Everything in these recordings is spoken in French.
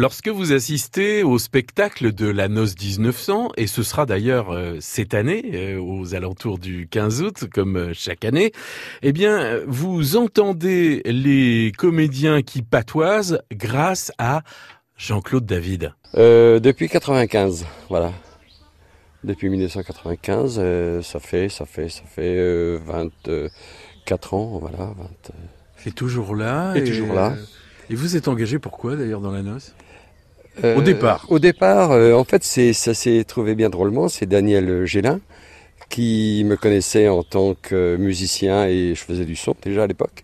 Lorsque vous assistez au spectacle de la noce 1900, et ce sera d'ailleurs euh, cette année, euh, aux alentours du 15 août, comme euh, chaque année, eh bien, vous entendez les comédiens qui patoisent grâce à Jean-Claude David. depuis 95, voilà. Depuis 1995, ça fait, ça fait, ça fait 24 ans, voilà. 20, et toujours là. Et, toujours là. Et vous êtes engagé pourquoi d'ailleurs dans la noce? Euh, au départ Au départ, euh, en fait, ça s'est trouvé bien drôlement. C'est Daniel Gélin qui me connaissait en tant que musicien et je faisais du son déjà à l'époque.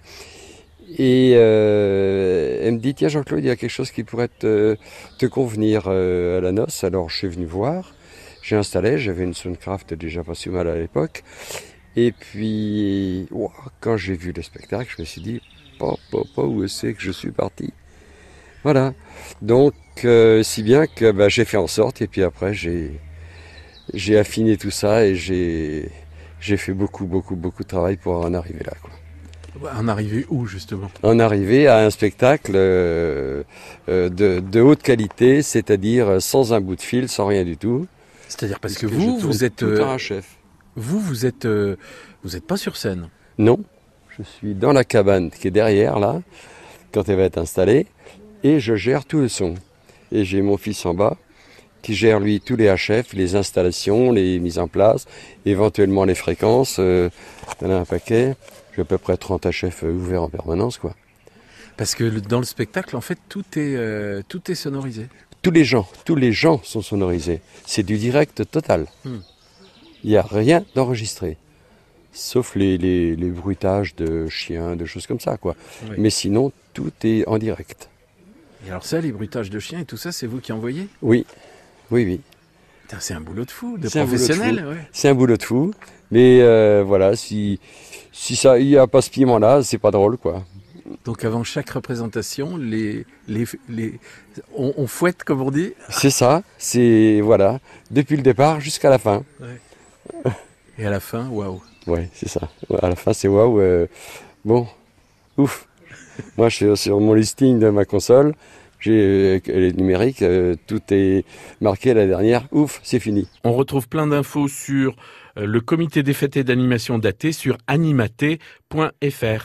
Et euh, elle me dit Tiens, Jean-Claude, il y a quelque chose qui pourrait te, te convenir à la noce. Alors je suis venu voir. J'ai installé, j'avais une Soundcraft déjà pas si mal à l'époque. Et puis, quand j'ai vu le spectacle, je me suis dit Pas, pas, pas où c'est que je suis parti? Voilà. Donc, euh, si bien que bah, j'ai fait en sorte, et puis après, j'ai, j'ai affiné tout ça et j'ai, j'ai fait beaucoup, beaucoup, beaucoup de travail pour en arriver là. Quoi. En arriver où, justement? En arriver à un spectacle euh, euh, de, haute qualité, c'est-à-dire sans un bout de fil, sans rien du tout. C'est-à-dire parce que vous, vous êtes. un chef. Vous, vous êtes. vous n'êtes pas sur scène? Non. Je suis dans la cabane qui est derrière, là, quand elle va être installée et je gère tout le son. Et j'ai mon fils en bas qui gère lui tous les HF, les installations, les mises en place, éventuellement les fréquences. Euh, a un paquet. J'ai à peu près 30 HF ouverts en permanence, quoi. Parce que dans le spectacle, en fait, tout est, euh, tout est sonorisé. Tous les gens, tous les gens sont sonorisés. C'est du direct total. Hmm. Il n'y a rien d'enregistré. Sauf les, les, bruitages de chiens, de choses comme ça, quoi. Mais sinon, tout est en direct. Et alors ça, les bruitages de chiens et tout ça, c'est vous qui envoyez Oui, oui, oui. C'est un boulot de fou, de professionnel. C'est un boulot de fou. Mais euh, voilà, si, si ça, il n'y a pas ce piment-là, c'est pas drôle, quoi. Donc avant chaque représentation, les, les, les, on, fouette, comme on dit? C'est ça, c'est, voilà, depuis le départ jusqu'à la fin. Et à la fin, waouh Ouais, c'est ça. À la fin, c'est waouh. Euh, bon, ouf. Moi, je suis sur mon listing de ma console. J'ai les numériques, euh, tout est marqué la dernière. Ouf, c'est fini. On retrouve plein d'infos sur euh, le comité des fêtes et d'animation daté sur animaté.fr.